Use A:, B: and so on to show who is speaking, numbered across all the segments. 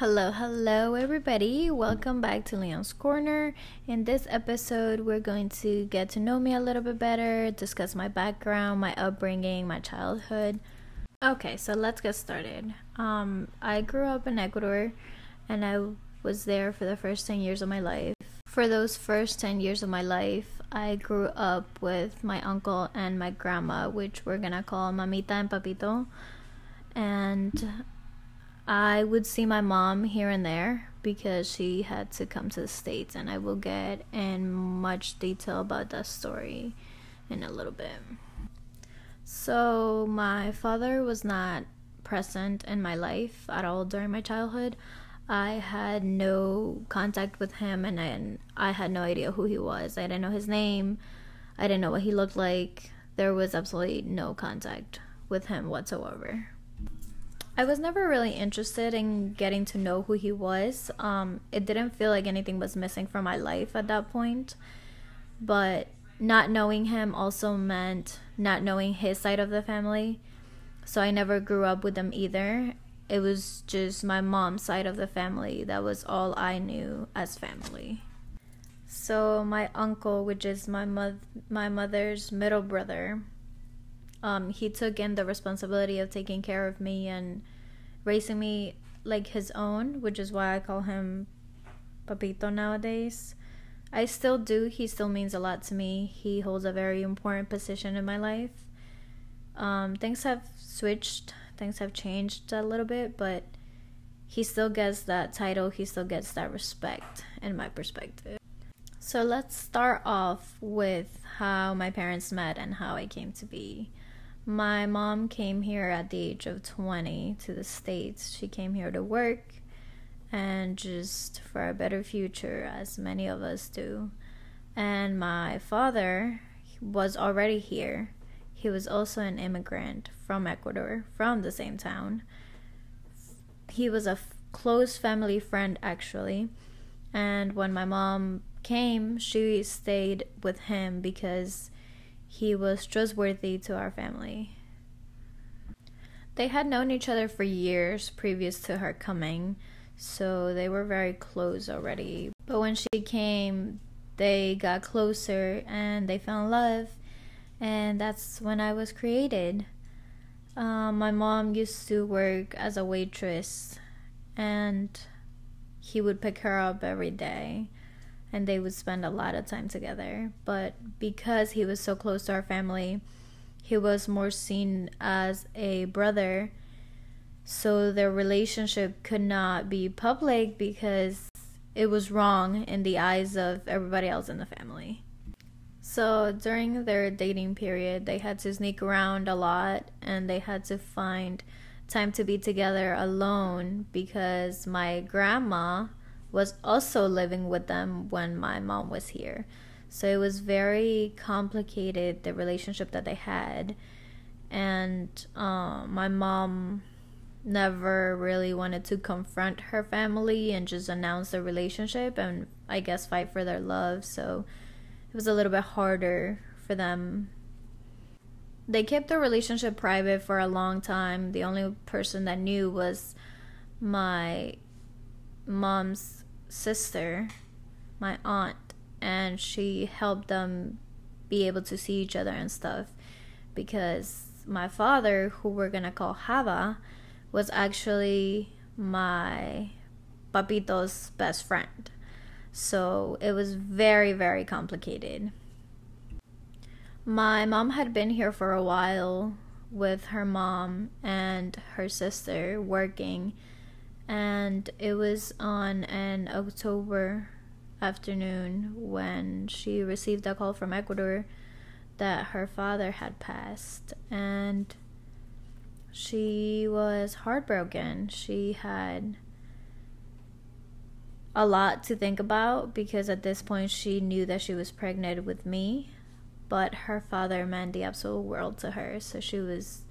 A: Hello, hello, everybody. Welcome back to Leon's Corner. In this episode, we're going to get to know me a little bit better, discuss my background, my upbringing, my childhood. Okay, so let's get started. Um, I grew up in Ecuador and I was there for the first 10 years of my life. For those first 10 years of my life, I grew up with my uncle and my grandma, which we're gonna call Mamita and Papito. And I would see my mom here and there because she had to come to the States, and I will get in much detail about that story in a little bit. So, my father was not present in my life at all during my childhood. I had no contact with him, and I, I had no idea who he was. I didn't know his name, I didn't know what he looked like. There was absolutely no contact with him whatsoever. I was never really interested in getting to know who he was. Um, it didn't feel like anything was missing from my life at that point. But not knowing him also meant not knowing his side of the family. So I never grew up with them either. It was just my mom's side of the family. That was all I knew as family. So my uncle, which is my mo- my mother's middle brother, um, he took in the responsibility of taking care of me and raising me like his own, which is why I call him Papito nowadays. I still do. He still means a lot to me. He holds a very important position in my life. Um, things have switched, things have changed a little bit, but he still gets that title, he still gets that respect, in my perspective. So let's start off with how my parents met and how I came to be. My mom came here at the age of 20 to the States. She came here to work and just for a better future, as many of us do. And my father was already here. He was also an immigrant from Ecuador, from the same town. He was a f- close family friend, actually. And when my mom came, she stayed with him because he was trustworthy to our family. They had known each other for years previous to her coming, so they were very close already. But when she came, they got closer and they fell in love, and that's when I was created. Um, my mom used to work as a waitress, and he would pick her up every day and they would spend a lot of time together. But because he was so close to our family, he was more seen as a brother. So their relationship could not be public because it was wrong in the eyes of everybody else in the family. So during their dating period, they had to sneak around a lot and they had to find time to be together alone because my grandma was also living with them when my mom was here. So it was very complicated, the relationship that they had. And uh, my mom never really wanted to confront her family and just announce the relationship and I guess fight for their love. So it was a little bit harder for them. They kept their relationship private for a long time. The only person that knew was my mom's sister, my aunt, and she helped them be able to see each other and stuff because my father, who we're gonna call Hava, was actually my papito's best friend. So it was very, very complicated. My mom had been here for a while with her mom and her sister working and it was on an October afternoon when she received a call from Ecuador that her father had passed. And she was heartbroken. She had a lot to think about because at this point she knew that she was pregnant with me, but her father meant the absolute world to her, so she was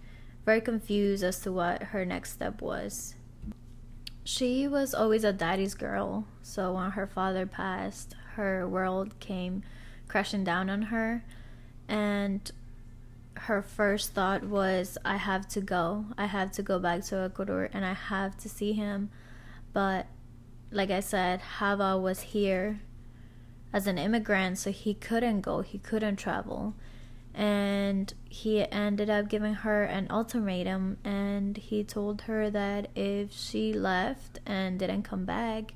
A: very confused as to what her next step was she was always a daddy's girl. So when her father passed, her world came crashing down on her. And her first thought was, I have to go. I have to go back to Ecuador and I have to see him. But like I said, Hava was here as an immigrant, so he couldn't go, he couldn't travel. And he ended up giving her an ultimatum, and he told her that if she left and didn't come back,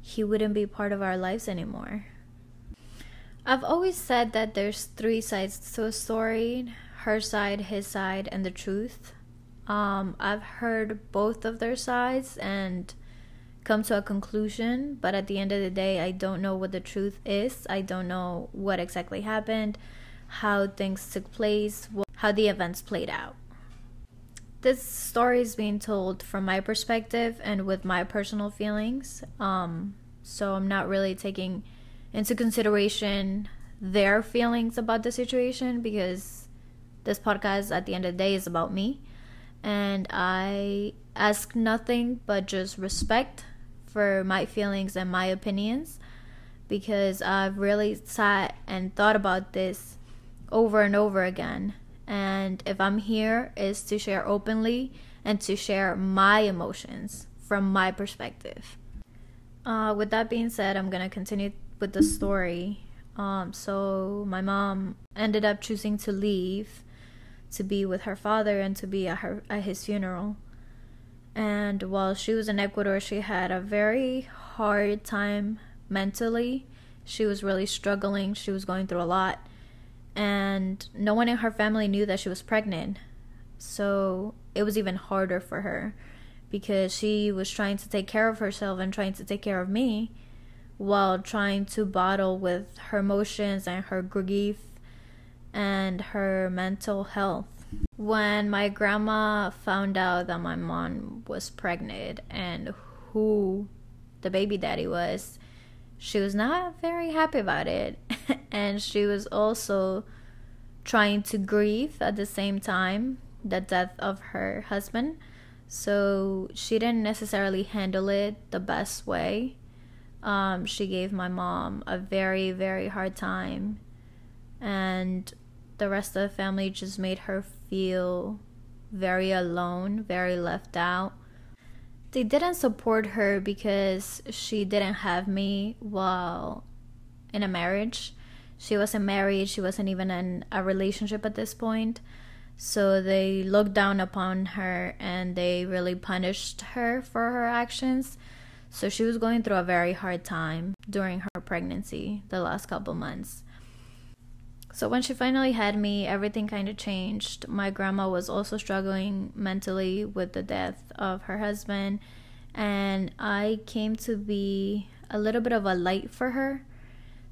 A: he wouldn't be part of our lives anymore. I've always said that there's three sides to a story her side, his side, and the truth. Um, I've heard both of their sides and come to a conclusion, but at the end of the day, I don't know what the truth is. I don't know what exactly happened, how things took place, how the events played out. This story is being told from my perspective and with my personal feelings. Um, so I'm not really taking into consideration their feelings about the situation because this podcast at the end of the day is about me and I ask nothing but just respect for my feelings and my opinions because I've really sat and thought about this over and over again. And if I'm here, is to share openly and to share my emotions from my perspective. Uh, with that being said, I'm gonna continue with the story. Um, so my mom ended up choosing to leave to be with her father and to be at her at his funeral. And while she was in Ecuador, she had a very hard time mentally. She was really struggling. She was going through a lot. And no one in her family knew that she was pregnant. So it was even harder for her because she was trying to take care of herself and trying to take care of me while trying to battle with her emotions and her grief and her mental health when my grandma found out that my mom was pregnant and who the baby daddy was, she was not very happy about it. and she was also trying to grieve at the same time the death of her husband. So she didn't necessarily handle it the best way. Um, she gave my mom a very, very hard time. And the rest of the family just made her feel very alone, very left out. They didn't support her because she didn't have me while in a marriage. She wasn't married, she wasn't even in a relationship at this point. So they looked down upon her and they really punished her for her actions. So she was going through a very hard time during her pregnancy, the last couple months. So when she finally had me, everything kind of changed. My grandma was also struggling mentally with the death of her husband, and I came to be a little bit of a light for her.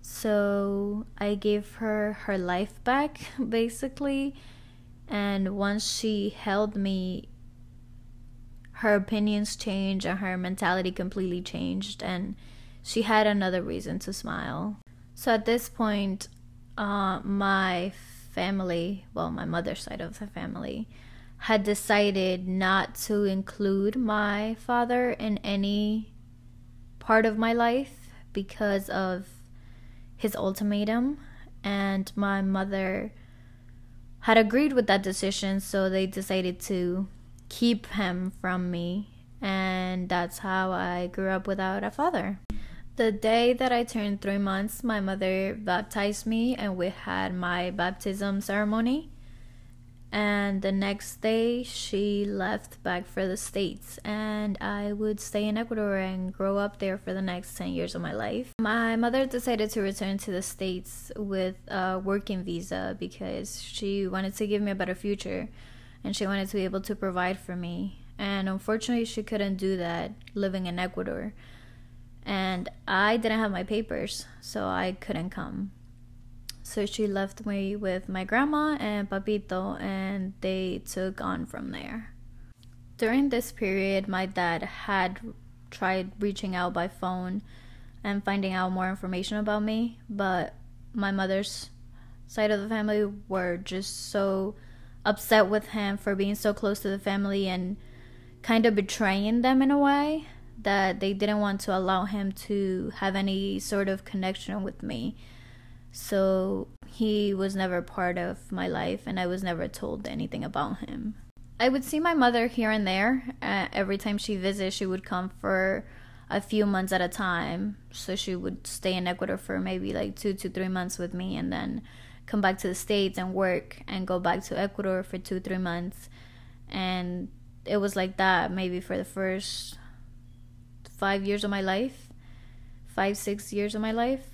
A: So I gave her her life back, basically. And once she held me, her opinions changed and her mentality completely changed, and she had another reason to smile. So at this point, uh, my family, well, my mother's side of the family, had decided not to include my father in any part of my life because of his ultimatum. And my mother had agreed with that decision, so they decided to keep him from me. And that's how I grew up without a father. The day that I turned three months, my mother baptized me, and we had my baptism ceremony. And the next day, she left back for the States, and I would stay in Ecuador and grow up there for the next 10 years of my life. My mother decided to return to the States with a working visa because she wanted to give me a better future and she wanted to be able to provide for me. And unfortunately, she couldn't do that living in Ecuador and I didn't have my papers, so I couldn't come. So she left me with my grandma and Papito, and they took on from there. During this period, my dad had tried reaching out by phone and finding out more information about me, but my mother's side of the family were just so upset with him for being so close to the family and kind of betraying them in a way that they didn't want to allow him to have any sort of connection with me. So he was never part of my life, and I was never told anything about him. I would see my mother here and there. Uh, every time she visits, she would come for a few months at a time. So she would stay in Ecuador for maybe like two to three months with me and then come back to the States and work and go back to Ecuador for two, three months. And it was like that maybe for the first five years of my life, five, six years of my life.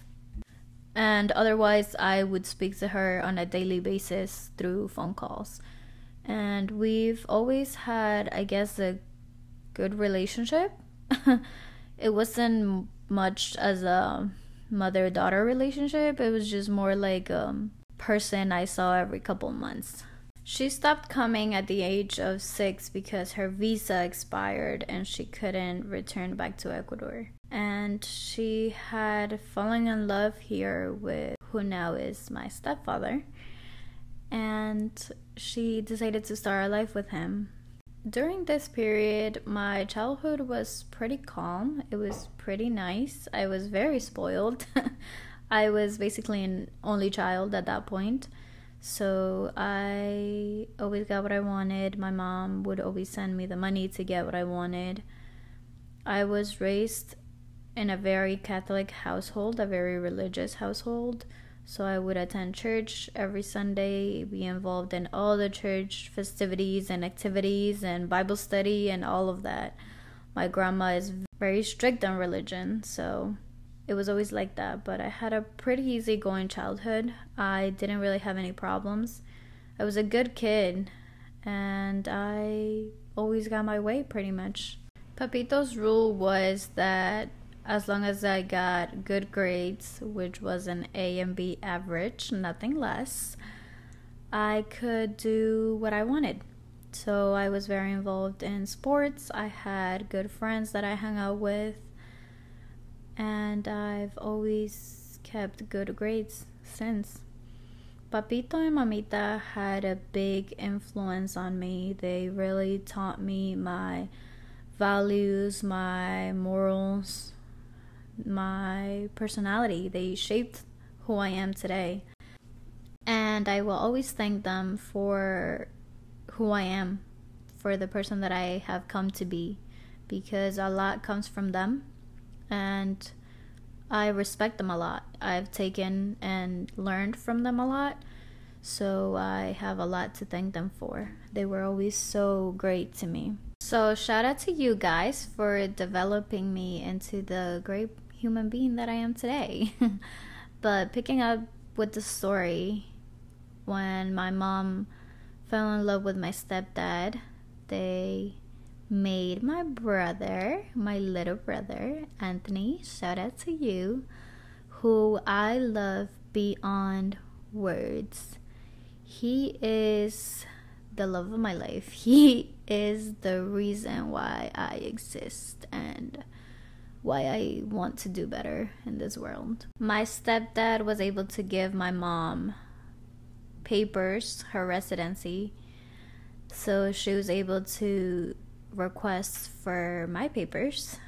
A: And otherwise, I would speak to her on a daily basis through phone calls. And we've always had, I guess, a good relationship. it wasn't much as a mother daughter relationship, it was just more like a person I saw every couple months. She stopped coming at the age of six because her visa expired and she couldn't return back to Ecuador. And she had fallen in love here with who now is my stepfather. And she decided to start a life with him. During this period, my childhood was pretty calm. It was pretty nice. I was very spoiled. I was basically an only child at that point. So I always got what I wanted. My mom would always send me the money to get what I wanted. I was raised in a very Catholic household, a very religious household. So I would attend church every Sunday, be involved in all the church festivities and activities and Bible study and all of that. My grandma is very strict on religion, so it was always like that. But I had a pretty easy going childhood. I didn't really have any problems. I was a good kid and I always got my way pretty much. Papito's rule was that as long as I got good grades, which was an A and B average, nothing less, I could do what I wanted. So I was very involved in sports. I had good friends that I hung out with and I've always kept good grades since. Papito and Mamita had a big influence on me. They really taught me my values, my morals, my personality. They shaped who I am today. And I will always thank them for who I am, for the person that I have come to be, because a lot comes from them and I respect them a lot. I've taken and learned from them a lot, so I have a lot to thank them for. They were always so great to me. So, shout out to you guys for developing me into the great human being that I am today. but picking up with the story, when my mom fell in love with my stepdad, they made my brother, my little brother, Anthony, shout out to you, who I love beyond words. He is the love of my life. He is the reason why I exist and why I want to do better in this world. My stepdad was able to give my mom papers, her residency, so she was able to requests for my papers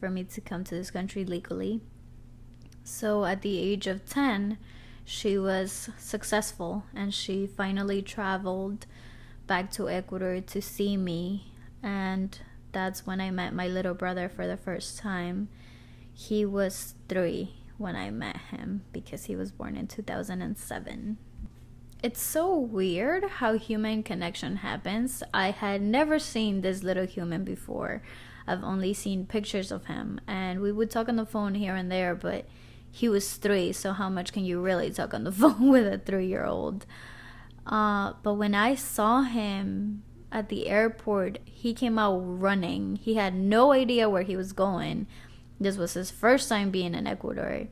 A: for me to come to this country legally. So at the age of 10, she was successful and she finally traveled back to Ecuador to see me. And that's when I met my little brother for the first time. He was three when I met him because he was born in 2007 it's so weird how human connection happens. I had never seen this little human before. I've only seen pictures of him, and we would talk on the phone here and there, but he was three, so how much can you really talk on the phone with a three year old? Uh, but when I saw him at the airport, he came out running. He had no idea where he was going. This was his first time being in Ecuador.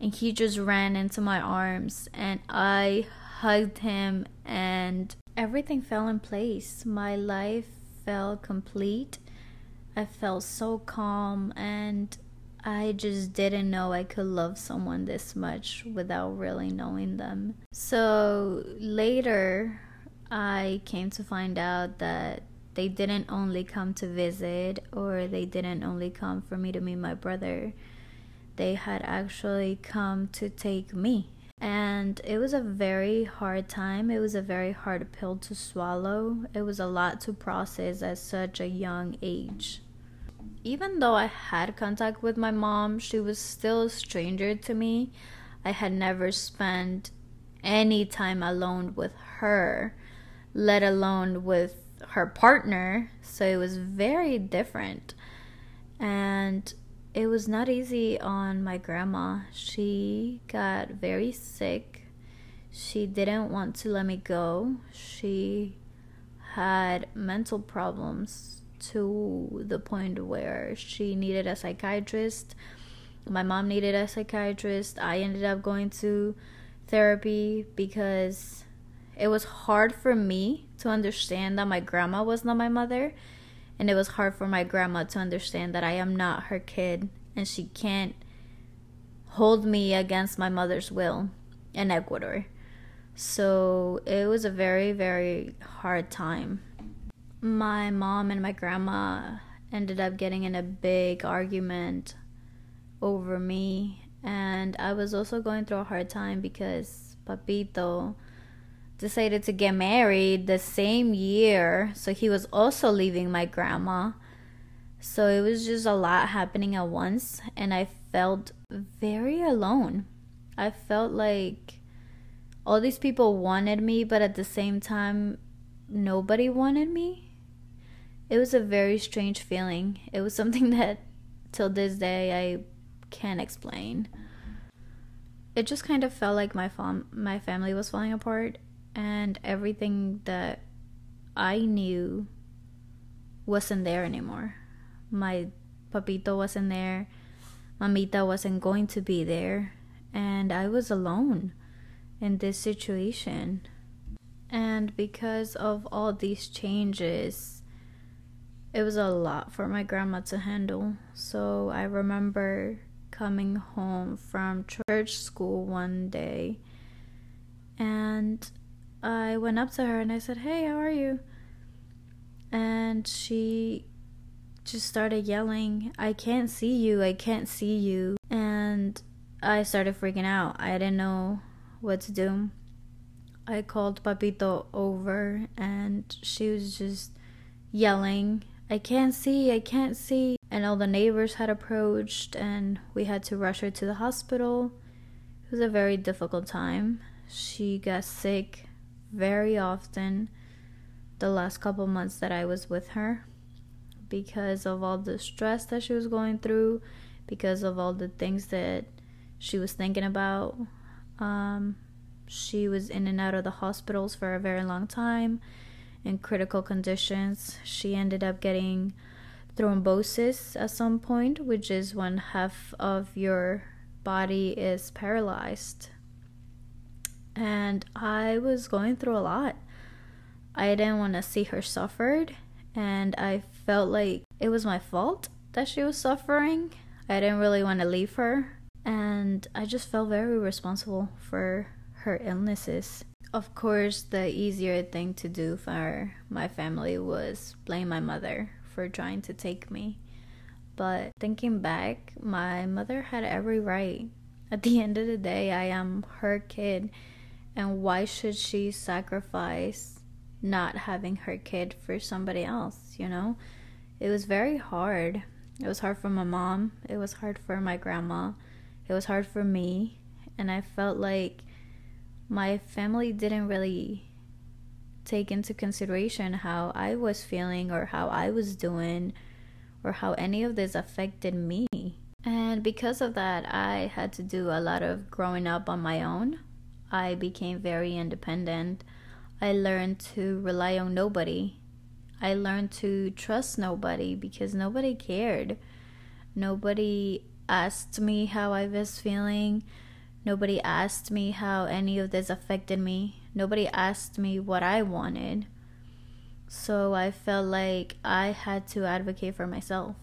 A: And he just ran into my arms, and I hugged him, and everything fell in place. My life felt complete. I felt so calm, and I just didn't know I could love someone this much without really knowing them. So later, I came to find out that they didn't only come to visit or they didn't only come for me to meet my brother. They had actually come to take me And it was a very hard time. It was a very hard pill to swallow. It was a lot to process at such a young age. Even though I had contact with my mom, she was still a stranger to me. I had never spent any time alone with her, let alone with her partner. So it was very different. And it was not easy on my grandma. She got very sick. She didn't want to let me go. She had mental problems to the point where she needed a psychiatrist. My mom needed a psychiatrist. I ended up going to therapy because it was hard for me to understand that my grandma was not my mother and it was hard for my grandma to understand that I am not her kid and she can't hold me against my mother's will in Ecuador. So it was a very, very hard time. My mom and my grandma ended up getting in a big argument over me, and I was also going through a hard time because Papito decided to get married the same year. So he was also leaving my grandma. So it was just a lot happening at once. And I felt very alone. I felt like all these people wanted me, but at the same time, nobody wanted me. It was a very strange feeling. It was something that till this day I can't explain. It just kind of felt like my fam- my family was falling apart and everything that I knew wasn't there anymore. My papito wasn't there, mamita wasn't going to be there, and I was alone in this situation. And because of all these changes, it was a lot for my grandma to handle. So I remember coming home from church school one day and I went up to her and I said, Hey, how are you? And she just started yelling, I can't see you, I can't see you. And I started freaking out. I didn't know what to do. I called Papito over and she was just yelling, I can't see, I can't see. And all the neighbors had approached and we had to rush her to the hospital. It was a very difficult time. She got sick very often the last couple months that I was with her because of all the stress that she was going through, because of all the things that she was thinking about. Um, she was in and out of the hospitals for a very long time in critical conditions. She ended up getting thrombosis at some point, which is when half of your body is paralyzed and I was going through a lot. I didn't want to see her suffered, and I felt like it was my fault that she was suffering. I didn't really want to leave her, and I just felt very responsible for her illnesses. Of course, the easier thing to do for my family was blame my mother for trying to take me. But thinking back, my mother had every right. At the end of the day, I am her kid and why should she sacrifice not having her kid for somebody else, you know? It was very hard. It was hard for my mom, it was hard for my grandma, it was hard for me, and I felt like my family didn't really take into consideration how I was feeling or how I was doing or how any of this affected me. And because of that, I had to do a lot of growing up on my own. I became very independent. I learned to rely on nobody. I learned to trust nobody because nobody cared. Nobody asked me how I was feeling. Nobody asked me how any of this affected me. Nobody asked me what I wanted. So I felt like I had to advocate for myself.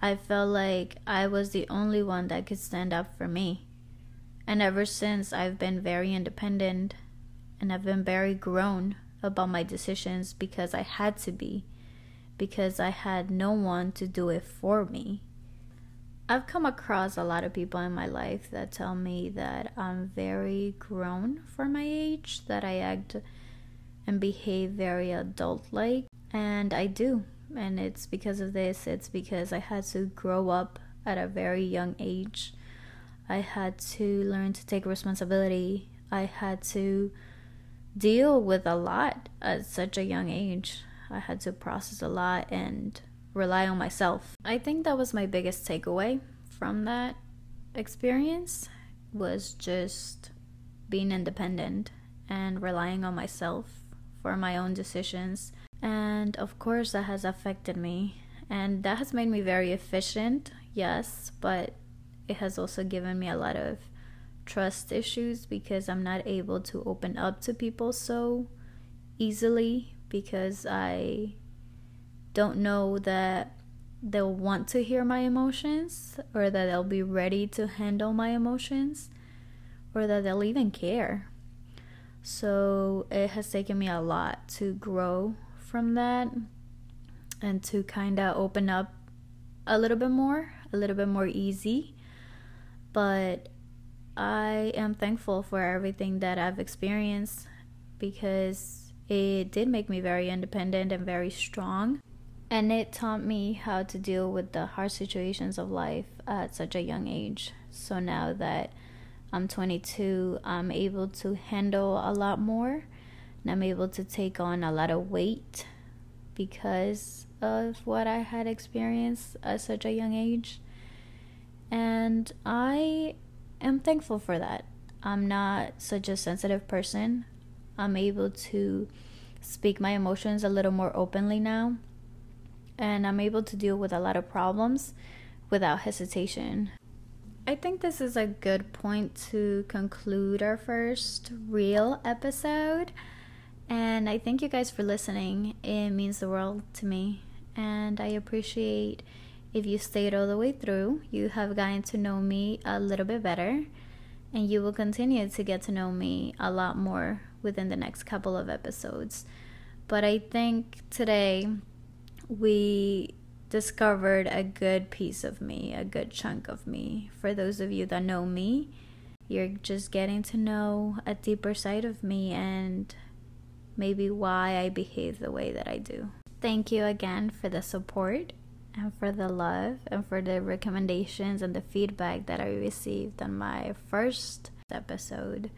A: I felt like I was the only one that could stand up for me. And ever since, I've been very independent and I've been very grown about my decisions because I had to be, because I had no one to do it for me. I've come across a lot of people in my life that tell me that I'm very grown for my age, that I act and behave very adult like, and I do. And it's because of this, it's because I had to grow up at a very young age. I had to learn to take responsibility. I had to deal with a lot at such a young age. I had to process a lot and rely on myself. I think that was my biggest takeaway from that experience was just being independent and relying on myself for my own decisions. And of course, that has affected me. And that has made me very efficient, yes, but it has also given me a lot of trust issues because I'm not able to open up to people so easily because I don't know that they'll want to hear my emotions or that they'll be ready to handle my emotions or that they'll even care. So it has taken me a lot to grow from that and to kind of open up a little bit more, a little bit more easy. But I am thankful for everything that I've experienced because it did make me very independent and very strong and it taught me how to deal with the hard situations of life at such a young age. So now that I'm 22, I'm able to handle a lot more and I'm able to take on a lot of weight because of what I had experienced at such a young age. And I am thankful for that. I'm not such a sensitive person. I'm able to speak my emotions a little more openly now and I'm able to deal with a lot of problems without hesitation. I think this is a good point to conclude our first real episode. And I thank you guys for listening. It means the world to me. And I appreciate if you stayed all the way through. You have gotten to know me a little bit better. And you will continue to get to know me a lot more within the next couple of episodes. But I think today we discovered a good piece of me, a good chunk of me. For those of you that know me, you're just getting to know a deeper side of me and maybe why I behave the way that I do. Thank you again for the support and for the love and for the recommendations and the feedback that I received on my first episode.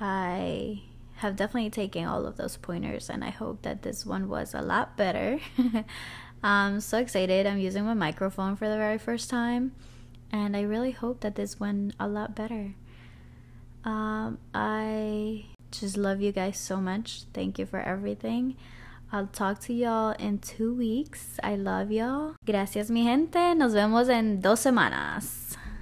A: I have definitely taken all of those pointers and I hope that this one was a lot better. I'm so excited. I'm using my microphone for the very first time and I really hope that this went a lot better. Um, I just love you guys so much. Thank you for everything. I'll talk to y'all in two weeks. I love y'all. Gracias, mi gente. Nos vemos en dos semanas.